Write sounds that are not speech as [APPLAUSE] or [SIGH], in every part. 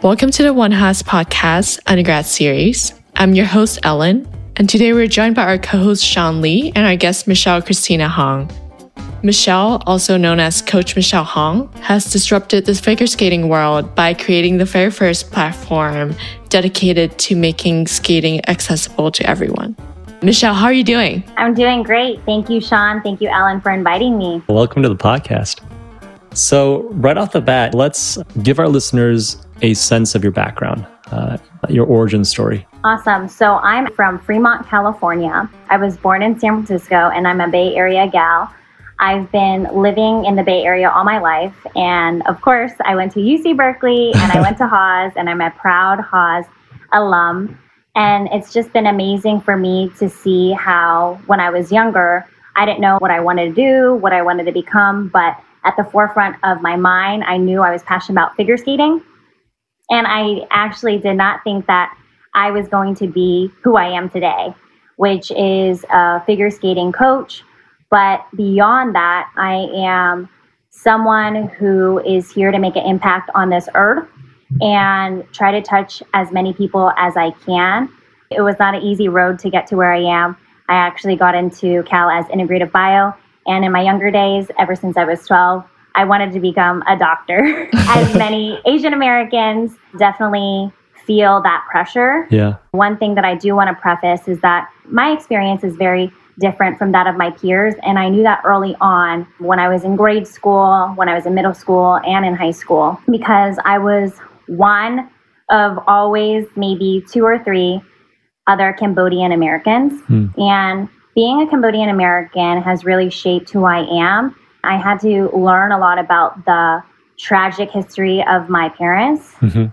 Welcome to the One Haas Podcast undergrad series. I'm your host, Ellen, and today we're joined by our co host, Sean Lee, and our guest, Michelle Christina Hong. Michelle, also known as Coach Michelle Hong, has disrupted the figure skating world by creating the very first platform dedicated to making skating accessible to everyone. Michelle, how are you doing? I'm doing great. Thank you, Sean. Thank you, Ellen, for inviting me. Welcome to the podcast. So, right off the bat, let's give our listeners a sense of your background, uh, your origin story. Awesome. So, I'm from Fremont, California. I was born in San Francisco and I'm a Bay Area gal. I've been living in the Bay Area all my life. And of course, I went to UC Berkeley and I went to [LAUGHS] Haas, and I'm a proud Haas alum. And it's just been amazing for me to see how, when I was younger, I didn't know what I wanted to do, what I wanted to become, but at the forefront of my mind, I knew I was passionate about figure skating. And I actually did not think that I was going to be who I am today, which is a figure skating coach. But beyond that, I am someone who is here to make an impact on this earth and try to touch as many people as I can. It was not an easy road to get to where I am. I actually got into Cal as integrative bio. And in my younger days, ever since I was 12, I wanted to become a doctor. [LAUGHS] as many Asian Americans definitely feel that pressure. Yeah. One thing that I do want to preface is that my experience is very different from that of my peers. And I knew that early on when I was in grade school, when I was in middle school, and in high school, because I was one of always maybe two or three other Cambodian Americans. Hmm. And being a Cambodian American has really shaped who I am. I had to learn a lot about the tragic history of my parents. Mm-hmm.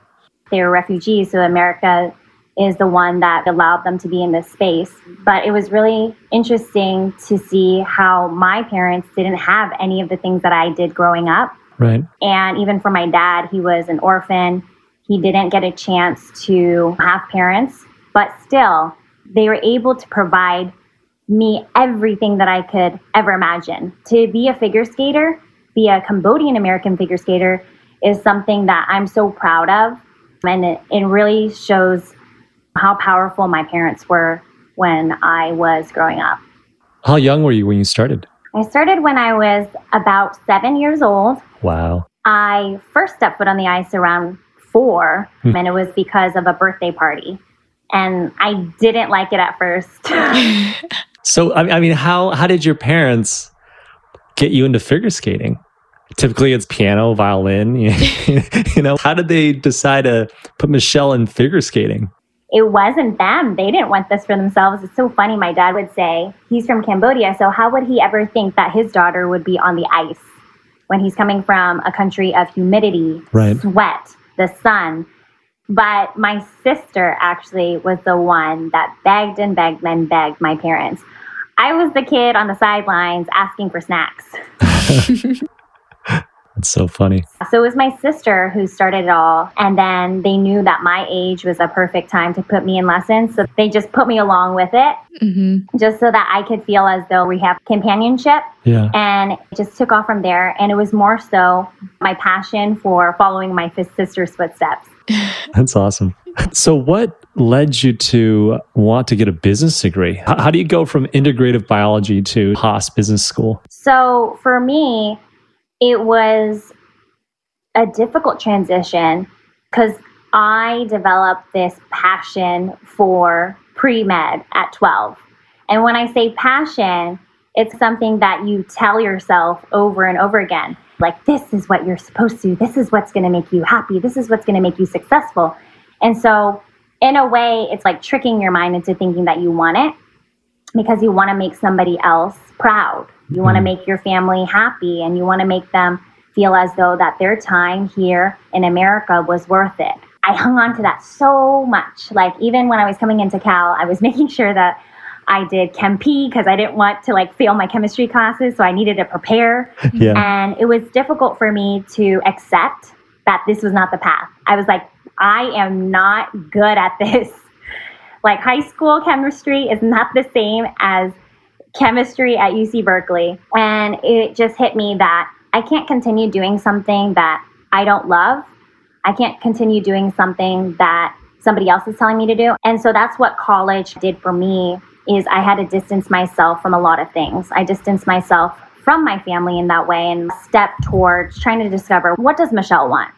They were refugees, so America is the one that allowed them to be in this space. But it was really interesting to see how my parents didn't have any of the things that I did growing up. Right. And even for my dad, he was an orphan. He didn't get a chance to have parents, but still, they were able to provide me everything that I could ever imagine. To be a figure skater, be a Cambodian American figure skater, is something that I'm so proud of. And it, it really shows how powerful my parents were when I was growing up. How young were you when you started? I started when I was about seven years old. Wow. I first stepped foot on the ice around four, hmm. and it was because of a birthday party. And I didn't like it at first. [LAUGHS] [LAUGHS] so, I mean, how, how did your parents get you into figure skating? Typically, it's piano, violin. [LAUGHS] you know, how did they decide to put Michelle in figure skating? it wasn't them. They didn't want this for themselves. It's so funny. My dad would say, he's from Cambodia, so how would he ever think that his daughter would be on the ice when he's coming from a country of humidity, right. sweat, the sun? But my sister actually was the one that begged and begged and begged my parents. I was the kid on the sidelines asking for snacks. [LAUGHS] That's so funny. So it was my sister who started it all. And then they knew that my age was a perfect time to put me in lessons. So they just put me along with it mm-hmm. just so that I could feel as though we have companionship. Yeah. And it just took off from there. And it was more so my passion for following my sister's footsteps. That's awesome. So, what led you to want to get a business degree? How, do you go from integrative biology to Haas Business School? So, for me, it was a difficult transition because I developed this passion for pre med at 12. And when I say passion, it's something that you tell yourself over and over again. Like, this is what you're supposed to. This is what's going to make you happy. This is what's going to make you successful. And so, in a way, it's like tricking your mind into thinking that you want it because you want to make somebody else proud. You want to mm-hmm. make your family happy and you want to make them feel as though that their time here in America was worth it. I hung on to that so much. Like even when I was coming into Cal, I was [LAUGHS] making sure that I did Chem P because I didn't want to like fail my chemistry classes, so I needed to prepare. [LAUGHS] Yeah. And it was difficult for me to accept that this was not the path. I was like, I am not good at this. [LAUGHS] like high school chemistry is not the same as chemistry at UC Berkeley. And it just hit me that I can't continue doing something that I don't love. I can't continue doing something that somebody else is telling me to do. And so that's what college did for me is I had to distance myself from a lot of things. I distanced myself from my family in that way and step towards trying to discover what does Michelle want?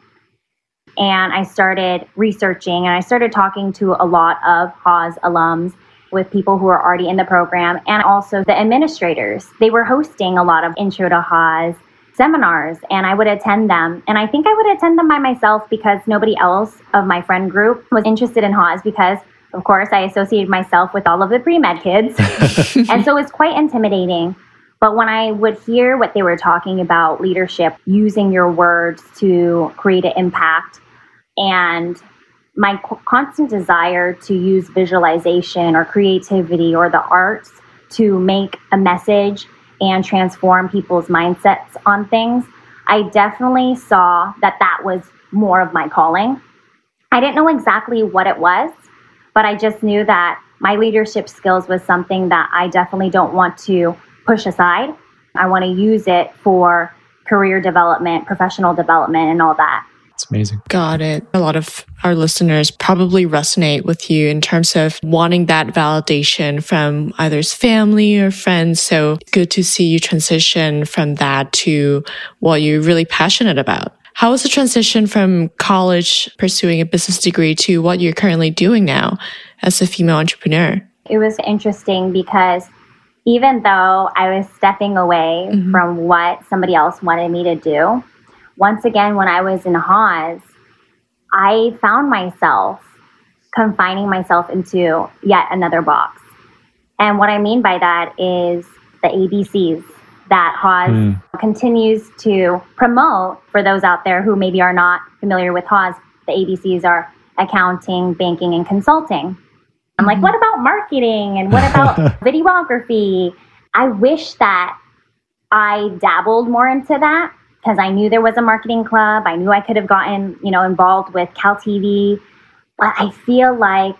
And I started researching and I started talking to a lot of Haas alums with people who are already in the program and also the administrators. They were hosting a lot of intro to Haas seminars and I would attend them. And I think I would attend them by myself because nobody else of my friend group was interested in Haas because of course I associated myself with all of the pre-med kids. [LAUGHS] and so it's quite intimidating. But when I would hear what they were talking about leadership, using your words to create an impact, and my constant desire to use visualization or creativity or the arts to make a message and transform people's mindsets on things, I definitely saw that that was more of my calling. I didn't know exactly what it was, but I just knew that my leadership skills was something that I definitely don't want to push aside. I want to use it for career development, professional development, and all that. It's amazing. Got it. A lot of our listeners probably resonate with you in terms of wanting that validation from either family or friends. So good to see you transition from that to what you're really passionate about. How was the transition from college pursuing a business degree to what you're currently doing now as a female entrepreneur? It was interesting because even though I was stepping away mm-hmm. from what somebody else wanted me to do, once again, when I was in Haas, I found myself confining myself into yet another box. And what I mean by that is the ABCs that Haas mm. continues to promote for those out there who maybe are not familiar with Haas. The ABCs are accounting, banking, and consulting. I'm like, what about marketing and what about [LAUGHS] videography? I wish that I dabbled more into that because I knew there was a marketing club. I knew I could have gotten, you know, involved with Cal TV. But I feel like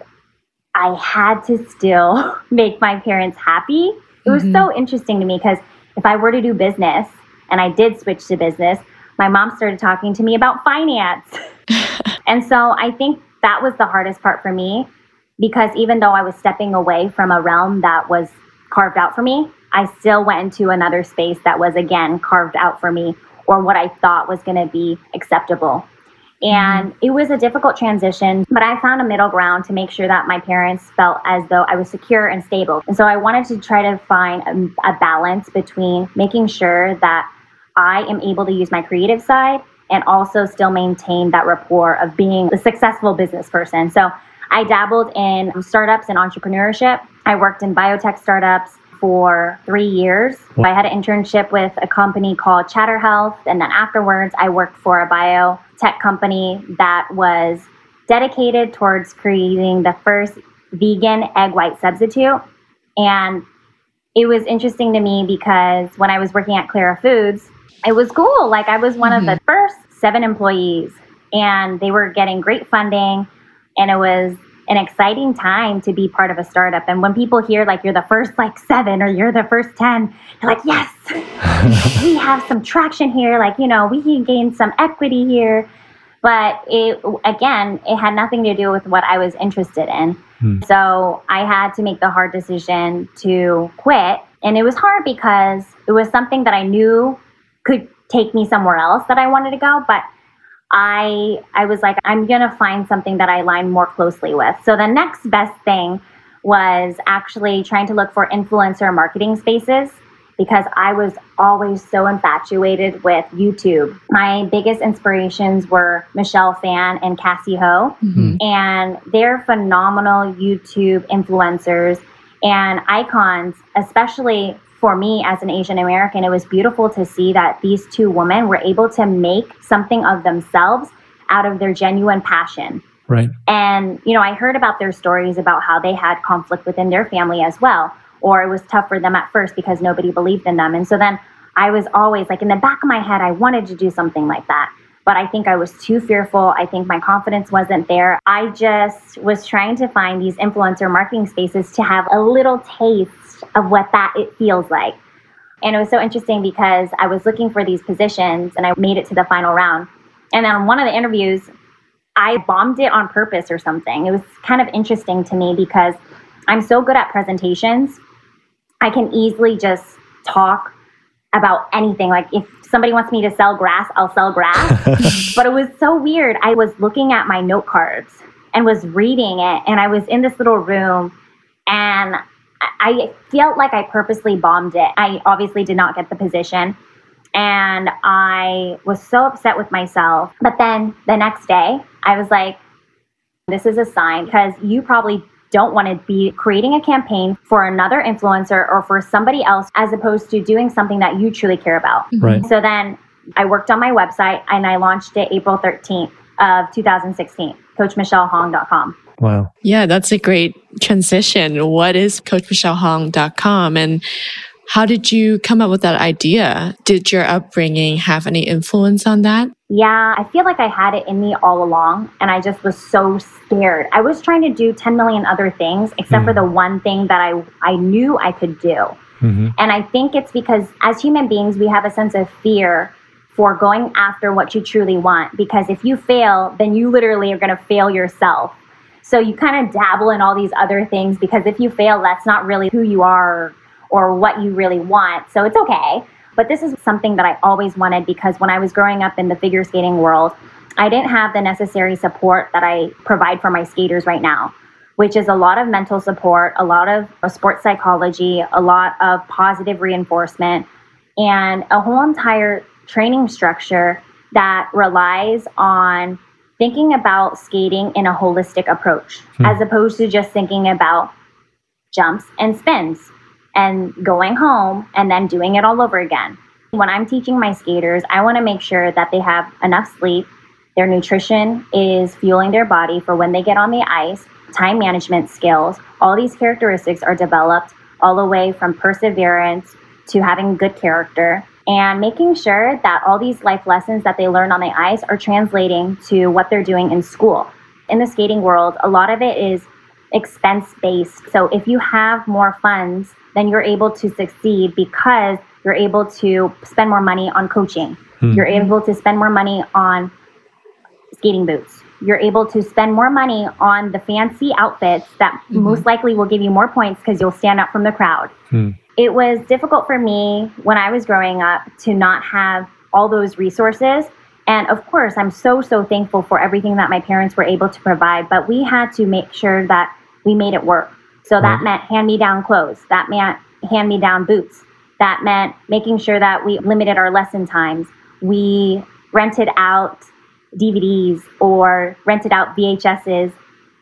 I had to still [LAUGHS] make my parents happy. It was mm-hmm. so interesting to me because if I were to do business and I did switch to business, my mom started talking to me about finance. [LAUGHS] and so I think that was the hardest part for me because even though I was stepping away from a realm that was carved out for me, I still went into another space that was again carved out for me or what I thought was going to be acceptable. And mm-hmm. it was a difficult transition, but I found a middle ground to make sure that my parents felt as though I was secure and stable. And so I wanted to try to find a, a balance between making sure that I am able to use my creative side and also still maintain that rapport of being a successful business person. So I dabbled in startups and entrepreneurship. I worked in biotech startups for three years. I had an internship with a company called Chatter Health. And then afterwards, I worked for a biotech company that was dedicated towards creating the first vegan egg white substitute. And it was interesting to me because when I was working at Clara Foods, it was cool. Like I was one mm-hmm. of the mm-hmm. first seven employees, and they were getting great funding. And it was an exciting time to be part of a startup. And when people hear like you're the first like seven or you're the first 10, they're like, yes, [LAUGHS] we have some traction here. Like, you know, we can gain some equity here. But it, again, it had nothing to do with what I was interested in. Hmm. So I had to make the hard decision to quit. And it was hard because it was something that I knew could take me somewhere else that I wanted to go. But I I was like, I'm gonna find something that I align more closely with. So the next best thing was actually trying to look for influencer marketing spaces because I was always so infatuated with YouTube. My biggest inspirations were Michelle Phan and Cassey Ho, mm-hmm. and they're phenomenal YouTube influencers and icons, especially for me as an Asian American, it was beautiful to see that these two women were able to make something of themselves out of their genuine passion. Right. And, you know, I heard about their stories about how they had conflict within their family as well, or it was tough for them at first because nobody believed in them. And so then I was always like in the back of my head, I wanted to do something like that. But I think I was too fearful. I think my confidence wasn't there. I just was trying to find these influencer marketing spaces to have a little taste of what that it feels like. And it was so interesting because I was looking for these positions and I made it to the final round. And then on one of the interviews, I bombed it on purpose or something. It was kind of interesting to me because I'm so good at presentations. I can easily just talk about anything. Like if somebody wants me to sell grass, I'll sell grass. [LAUGHS] but it was so weird. I was looking at my note cards and was reading it, and I was in this little room, and I felt like I purposely bombed it. I obviously did not get the position. And I was so upset with myself. But then the next day, I was like, this is a sign because you probably don't want to be creating a campaign for another influencer or for somebody else as opposed to doing something that you truly care about. Mhm. Right. So then I worked on my website and I launched it April 13th of 2016, coachmichellehong.com. Wow. Yeah, that's a great transition. What is coachmichellehong.com and how did you come up with that idea? Did your upbringing have any influence on that? Yeah, I feel like I had it in me all along, and I just was so scared. I was trying to do 10 million other things except mm for the one thing that I, I knew I could do. Mm-hmm. And I think it's because as human beings, we have a sense of fear for going after what you truly want. Because if you fail, then you literally are going to fail yourself. So you kind of dabble in all these other things because if you fail, that's not really who you are or what you really want. So it's okay. But this is something that I always wanted because when I was growing up in the figure skating world, I didn't have the necessary support that I provide for my skaters right now, which is a lot of mental support, a lot of uh, sports psychology, a lot of positive reinforcement, and a whole entire training structure that relies on thinking about skating in a holistic approach hmm. as opposed to just thinking about jumps and spins and going home and then doing it all over again. When I'm teaching my skaters, I want to make sure that they have enough sleep, their nutrition is fueling their body for when they get on the ice, time management skills. All these characteristics are developed all the way from perseverance to having good character and making sure that all these life lessons that they learn on the ice are translating to what they're doing in school. In the skating world, a lot of it is expense based. So if you have more funds then you're able to succeed because you're able to spend more money on coaching. Hmm. You're able to spend more money on skating boots. You're able to spend more money on the fancy outfits that mm-hmm. most likely will give you more points because you'll stand out from the crowd. Hmm. It was difficult for me when I was growing up to not have all those resources. And of course, I'm so, so thankful for everything that my parents were able to provide, but we had to make sure that we made it work. So that mm-hmm. meant hand me down clothes. That meant hand me down boots. That meant making sure that we limited our lesson times. We rented out DVDs or rented out VHSs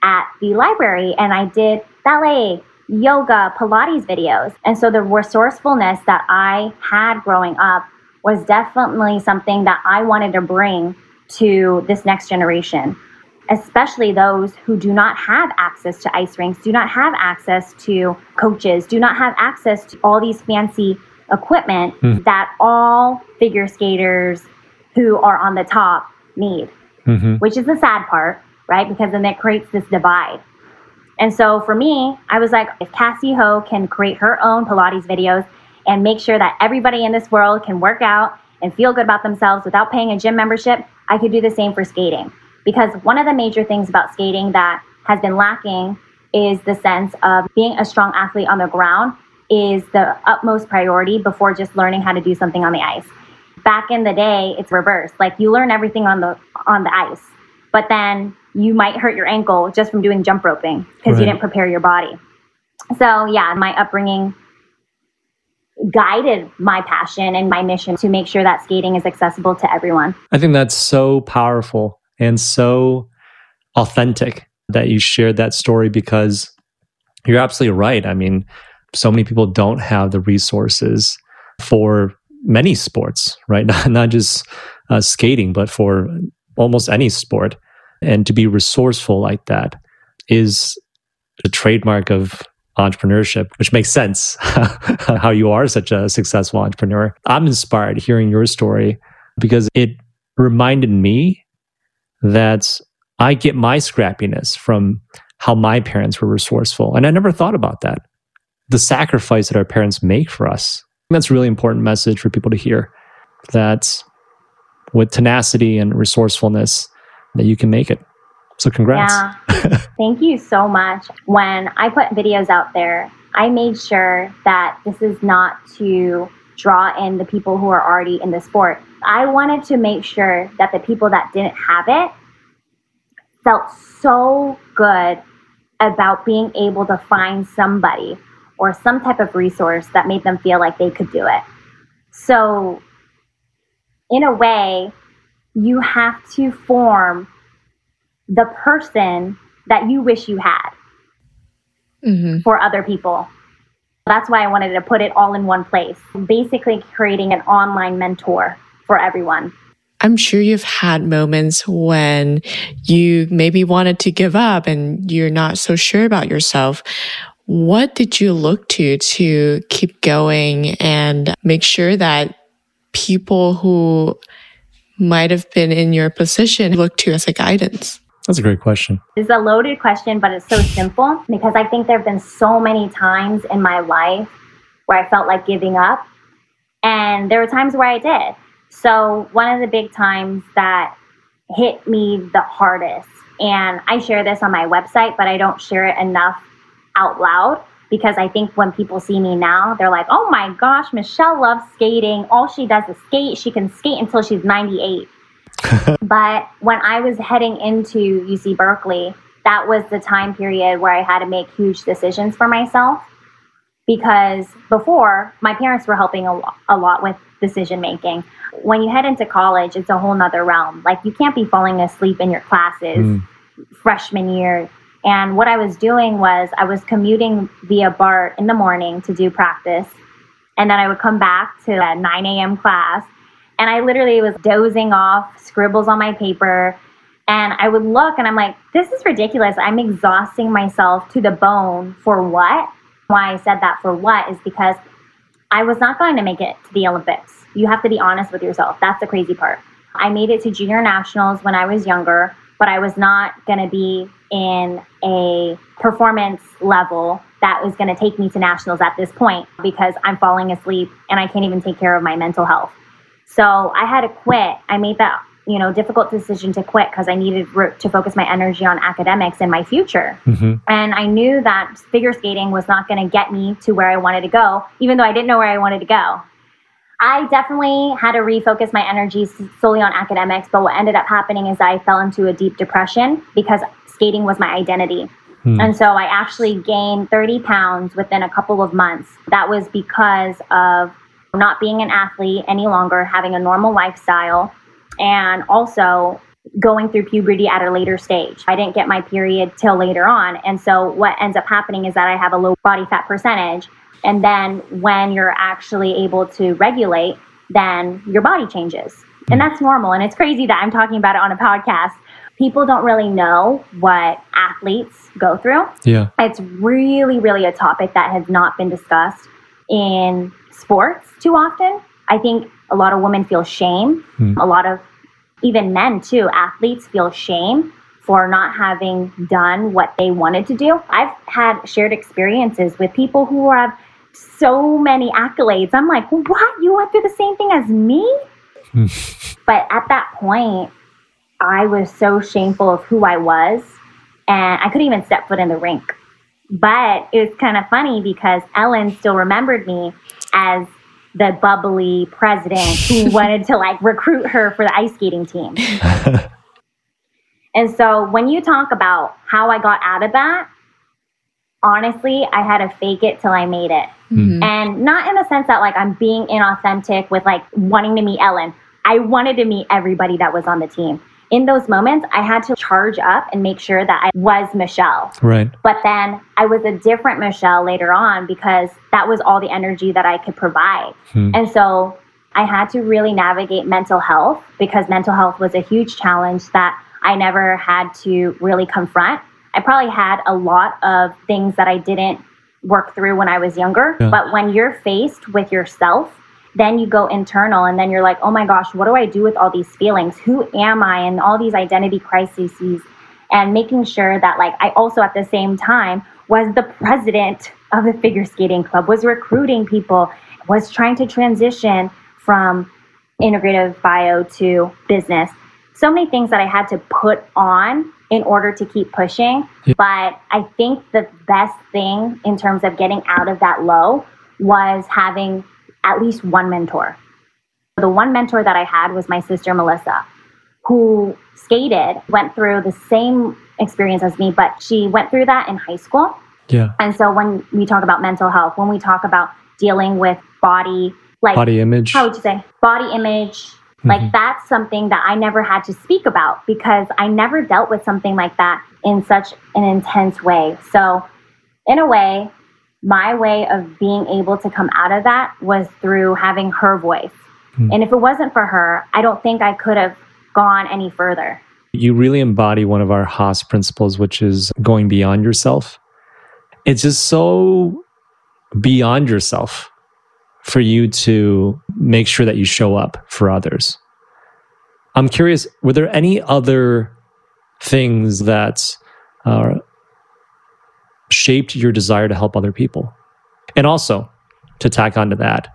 at the library. And I did ballet, yoga, Pilates videos. And so the resourcefulness that I had growing up was definitely something that I wanted to bring to this next generation especially those who do not have access to ice rinks, do not have access to coaches, do not have access to all these fancy equipment mm. that all figure skaters who are on the top need, mm-hmm. which is the sad part, right? Because then it creates this divide. And so for me, I was like, if Cassey Ho can create her own Pilates videos and make sure that everybody in this world can work out and feel good about themselves without paying a gym membership, I could do the same for skating. Because one of the major things about skating that has been lacking is the sense of being a strong athlete on the ground is the utmost priority before just learning how to do something on the ice. Back in the day, it's reversed. Like you learn everything on the on the ice, but then you might hurt your ankle just from doing jump roping because right. you didn't prepare your body. So, yeah, my upbringing guided my passion and my mission to make sure that skating is accessible to everyone. I think that's so powerful and so authentic that you shared that story because you're absolutely right. I mean, so many people don't have the resources for many sports, right? [LAUGHS] Not, not just uh, skating, but for almost any sport. And to be resourceful like that is the trademark of entrepreneurship, which makes sense [LAUGHS] how you are such a successful entrepreneur. I'm inspired hearing your story because it reminded me that I get my scrappiness from how my parents were resourceful. And I never thought about that. The sacrifice that our parents make for us. That's a really important message for people to hear that with tenacity and resourcefulness that you can make it. So congrats. Yeah. [LAUGHS] Thank you so much. When I put videos out there, I made sure that this is not to draw in the people who are already in the sport. I wanted to make sure that the people that didn't have it felt so good about being able to find somebody or some type of resource that made them feel like they could do it. So, in a way, you have to form the person that you wish you had mm-hmm. for other people. That's why I wanted to put it all in one place, basically creating an online mentor for everyone. I'm sure you've had moments when you maybe wanted to give up and you're not so sure about yourself. What did you look to to keep going and make sure that people who might have been in your position look to as a guidance? That's a great question. It's a loaded question, but it's so simple because I think there have been so many times in my life where I felt like giving up. And there were times where I did. So, one of the big times that hit me the hardest, and I share this on my website, but I don't share it enough out loud because I think when people see me now, they're like, oh my gosh, Michelle loves skating. All she does is skate. She can skate until she's 98. [LAUGHS] but when I was heading into UC Berkeley, that was the time period where I had to make huge decisions for myself because before my parents were helping a lot, a lot with decision making. When you head into college, it's a whole nother realm. Like you can't be falling asleep in your classes mm. freshman year. And what I was doing was I was commuting via BART in the morning to do practice. And then I would come back to a 9 a.m. class and I literally was dozing off, scribbles on my paper. And I would look and I'm like, this is ridiculous. I'm exhausting myself to the bone for what? Why I said that for what is because I was not going to make it to the Olympics. You have to be honest with yourself. That's the crazy part. I made it to junior nationals when I was younger, but I was not going to be in a performance level that was going to take me to nationals at this point because I'm falling asleep and I can't even take care of my mental health. So I had to quit. I made that, you know, difficult decision to quit because I needed to focus my energy on academics and my future. Mm-hmm. And I knew that figure skating was not going to get me to where I wanted to go, even though I didn't know where I wanted to go. I definitely had to refocus my energy solely on academics, but what ended up happening is I fell into a deep depression because skating was my identity. Hmm. And so I actually gained 30 pounds within a couple of months. That was because of not being an athlete any longer, having a normal lifestyle, and also going through puberty at a later stage. I didn't get my period till later on. And so what ends up happening is that I have a low body fat percentage. And then when you're actually able to regulate, then your body changes. And that's normal. And it's crazy that I'm talking about it on a podcast. People don't really know what athletes go through. Yeah. It's really, really a topic that has not been discussed in sports too often. I think a lot of women feel shame. Mm. A lot of even men too, athletes feel shame for not having done what they wanted to do. I've had shared experiences with people who have so many accolades. I'm like, what? You went through the same thing as me? but at that point, I was so shameful of who I was, and I couldn't even step foot in the rink. But it was kind of funny because Ellen still remembered me as the bubbly president who [LAUGHS] wanted to like recruit her for the ice skating team. [LAUGHS] and so when you talk about how I got out of that, honestly, I had to fake it till I made it. Mm-hmm. And not in the sense that like I'm being inauthentic with like wanting to meet Ellen. I wanted to meet everybody that was on the team in those moments, I had to charge up and make sure that I was Michelle. Right. But then I was a different Michelle later on because that was all the energy that I could provide. Hmm. And so I had to really navigate mental health because mental health was a huge challenge that I never had to really confront. I probably had a lot of things that I didn't work through when I was younger. Yeah. But when you're faced with yourself then you go internal and then you're like, oh my gosh, what do I do with all these feelings? Who am I? And all these identity crises. And making sure that, like, I also at the same time was the president of the figure skating club, was recruiting people, was trying to transition from integrative bio to business. So many things that I had to put on in order to keep pushing. Yeah. But I think the best thing in terms of getting out of that low was having at least one mentor. The one mentor that I had was my sister Melissa, who skated, went through the same experience as me, but she went through that in high school. Yeah. And so when we talk about mental health, when we talk about dealing with body, like Body image. how would you say body image like Mhm. that's something that i never had to speak about because i never dealt with something like that in such an intense way so in a way my way of being able to come out of that was through having her voice Hmm. and if it wasn't for her i don't think i could have gone any further you really embody one of our Haas principles, which is going beyond yourself. It's just so beyond yourself for you to make sure that you show up for others. I'm curious, were there any other things that uh, shaped your desire to help other people? And also, to tack onto that,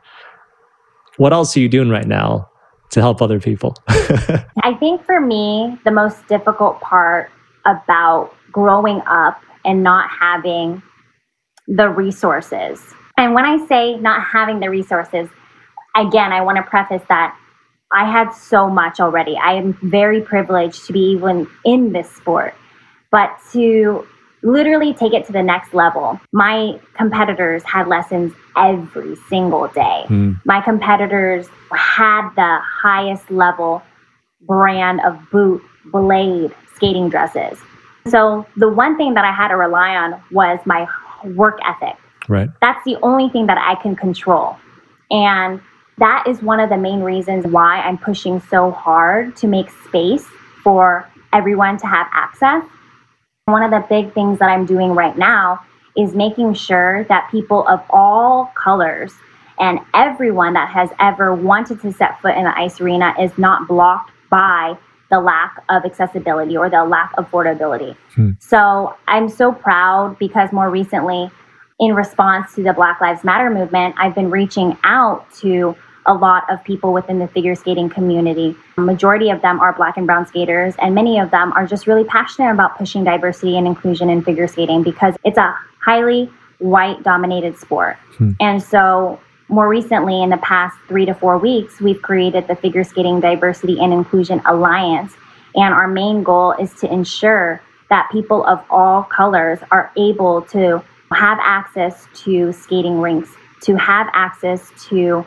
what else are you doing right now to help other people? [LAUGHS] I think for me, the most difficult part about growing up and not having the resources. And when I say not having the resources, again, I want to preface that I had so much already. I am very privileged to be even in this sport. But to literally take it to the next level, my competitors had lessons every single day Hmm. my competitors had the highest level brand of boot, blade, skating dresses. So the one thing that I had to rely on was my work ethic. right. That's the only thing that I can control. And that is one of the main reasons why I'm pushing so hard to make space for everyone to have access. One of the big things that I'm doing right now is making sure that people of all colors and everyone that has ever wanted to set foot in the ice arena is not blocked by the lack of accessibility or the lack of affordability. Hmm. So I'm so proud because more recently, in response to the Black Lives Matter movement, I've been reaching out to a lot of people within the figure skating community. A majority of them are black and brown skaters, and many of them are just really passionate about pushing diversity and inclusion in figure skating because it's a highly white dominated sport. Hmm. And so, more recently, in the past three to four weeks, we've created the Figure Skating Diversity and Inclusion Alliance. And our main goal is to ensure that people of all colors are able to have access to skating rinks, to have access to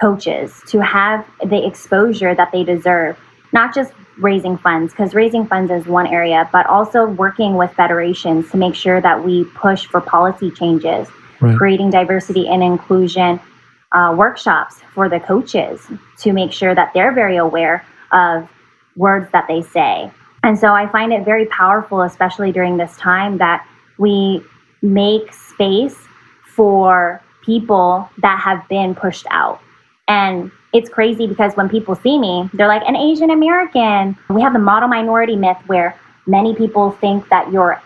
coaches, to have the exposure that they deserve, not just raising funds, because raising funds is one area, but also working with federations to make sure that we push for policy changes, Right. creating diversity and inclusion uh, workshops for the coaches to make sure that they're very aware of words that they say. And so I find it very powerful, especially during this time, that we make space for people that have been pushed out. And it's crazy because when people see me, they're like, an Asian American. We have the model minority myth where many people think that you're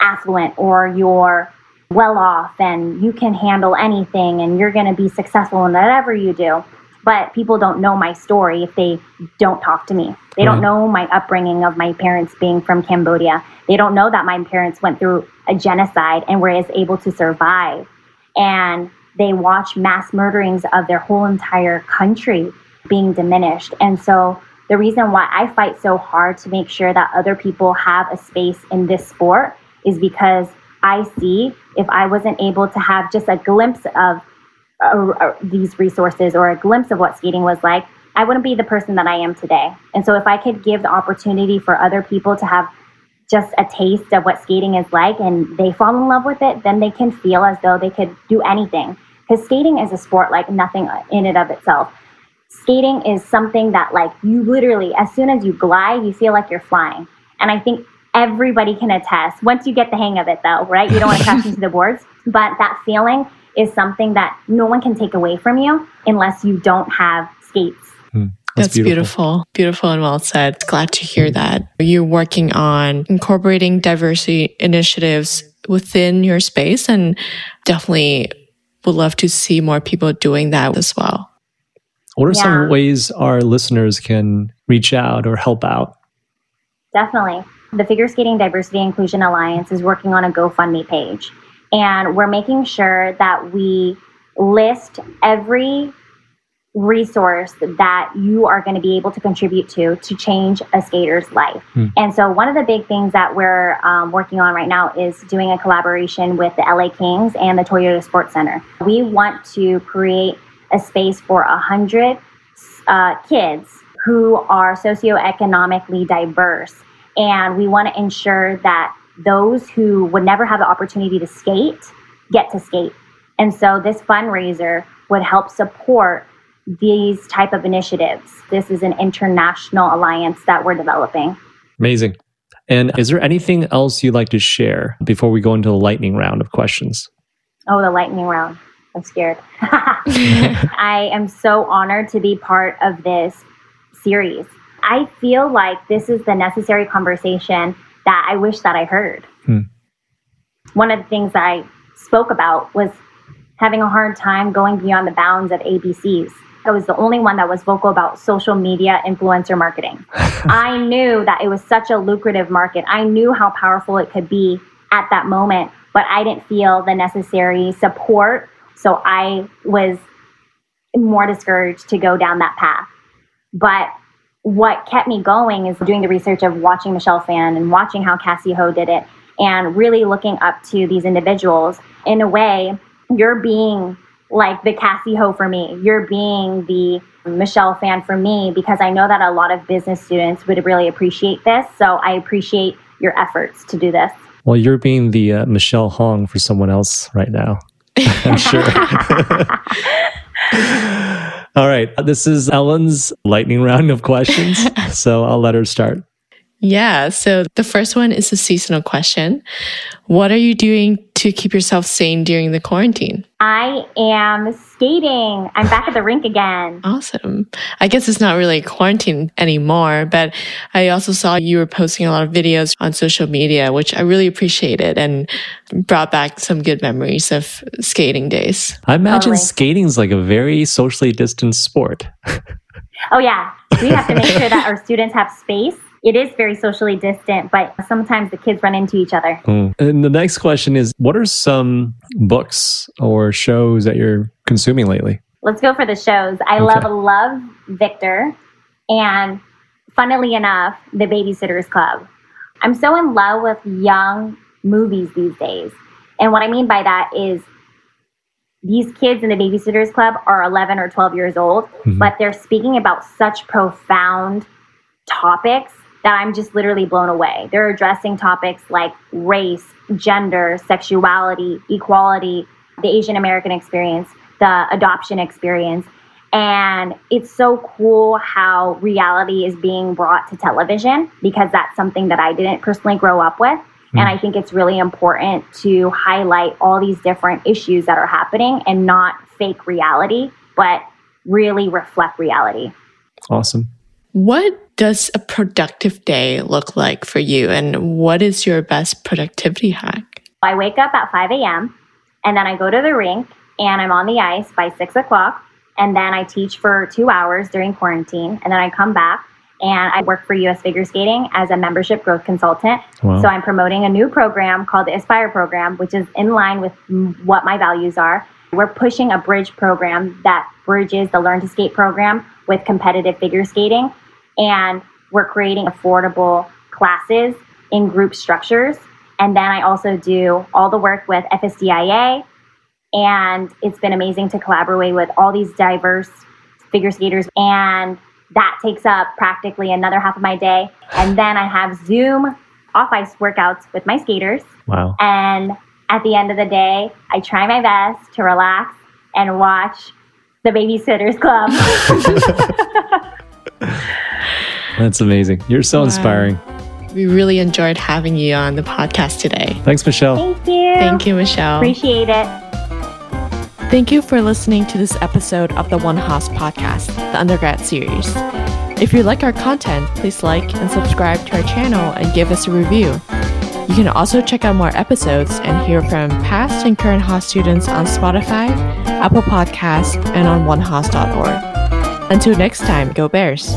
affluent or you're well off and you can handle anything and you're going to be successful in whatever you do. But people don't know my story if they don't talk to me. They don't hmm. know my upbringing of my parents being from Cambodia. They don't know that my parents went through a genocide and were able to survive. And they watch mass murderings of their whole entire country being diminished. And so the reason why I fight so hard to make sure that other people have a space in this sport is because I see if I wasn't able to have just a glimpse of uh, uh, these resources or a glimpse of what skating was like, I wouldn't be the person that I am today. And so if I could give the opportunity for other people to have just a taste of what skating is like and they fall in love with it, then they can feel as though they could do anything. Because skating is a sport like nothing in and of itself. Skating is something that, like, you literally, as soon as you glide, you feel like you're flying. And I think everybody can attest once you get the hang of it, though, right? You don't want to crash [LAUGHS] into the boards, but that feeling is something that no one can take away from you unless you don't have skates. Hmm. That's beautiful. beautiful. and well said. Glad to hear that you're working on incorporating diversity initiatives within your space and definitely would love to see more people doing that as well. What are some ways our listeners can reach out or help out? Definitely. The Figure Skating Diversity Inclusion Alliance is working on a GoFundMe page. And we're making sure that we list every resource that you are going to be able to contribute to to change a skater's life. Hmm. And so, one of the big things that we're um, working on right now is doing a collaboration with the LA Kings and the Toyota Sports Center. We want to create a space for a hundred uh, kids who are socioeconomically diverse, and we want to ensure that those who would never have the opportunity to skate get to skate. And so, this fundraiser would help support these type of initiatives. This is an international alliance that we're developing. Amazing. And is there anything else you'd like to share before we go into the lightning round of questions? Oh, the lightning round. I'm scared. [LAUGHS] I am so honored to be part of this series. I feel like this is the necessary conversation that I wish that I heard. Hmm. One of the things I spoke about was having a hard time going beyond the bounds of ABCs. I was the only one that was vocal about social media influencer marketing. [LAUGHS] I knew that it was such a lucrative market. I knew how powerful it could be at that moment, but I didn't feel the necessary support. So I was more discouraged to go down that path. But what kept me going is doing the research of watching Michelle Phan and watching how Cassey Ho did it and really looking up to these individuals. In a way, you're being like the Cassey Ho for me. You're being the Michelle Phan for me because I know that a lot of business students would really appreciate this. So I appreciate your efforts to do this. Well, you're being the uh, Michelle Hong for someone else right now. [LAUGHS] I'm sure. [LAUGHS] All right. This is Ellen's lightning round of questions. [LAUGHS] So I'll let her start. Yeah. So the first one is a seasonal question. What are you doing to keep yourself sane during the quarantine? I am skating. I'm back at the rink again. Awesome. I guess it's not really quarantine anymore, but I also saw you were posting a lot of videos on social media, which I really appreciated and brought back some good memories of skating days. I imagine totally. skating is like a very socially distanced sport. [LAUGHS] oh, yeah. We have to make sure that our students have space it is very socially distant, but sometimes the kids run into each other. Mm. And the next question is what are some books or shows that you're consuming lately? Let's go for the shows. I okay. love Love Victor and funnily enough, The Babysitter's Club. I'm so in love with young movies these days. And what I mean by that is these kids in the Babysitter's Club are 11 or 12 years old, mm-hmm. but they're speaking about such profound topics that I'm just literally blown away. They're addressing topics like race, gender, sexuality, equality, the Asian American experience, the adoption experience. And it's so cool how reality is being brought to television because that's something that I didn't personally grow up with. Mm. And I think it's really important to highlight all these different issues that are happening and not fake reality, but really reflect reality. Awesome. What does a productive day look like for you? And what is your best productivity hack? I wake up at 5 a.m. and then I go to the rink and I'm on the ice by 6 o'clock. And then I teach for two hours during quarantine. And then I come back and I work for US Figure Skating as a membership growth consultant. Wow. So I'm promoting a new program called the Aspire Program, which is in line with what my values are. We're pushing a bridge program that bridges the Learn to Skate program with competitive figure skating and we're creating affordable classes in group structures. And then I also do all the work with FSDIA. And it's been amazing to collaborate with all these diverse figure skaters. And that takes up practically another half of my day. And then I have Zoom off ice workouts with my skaters. Wow. And at the end of the day, I try my best to relax and watch the Babysitters Club. [LAUGHS] [LAUGHS] That's amazing. You're so wow. inspiring. We really enjoyed having you on the podcast today. Thanks, Michelle. Thank you. Thank you, Michelle. Appreciate it. Thank you for listening to this episode of the One Haas podcast, the undergrad series. If you like our content, please like and subscribe to our channel and give us a review. You can also check out more episodes and hear from past and current Haas students on Spotify, Apple Podcasts, and on onehaas.org. Until next time, go Bears!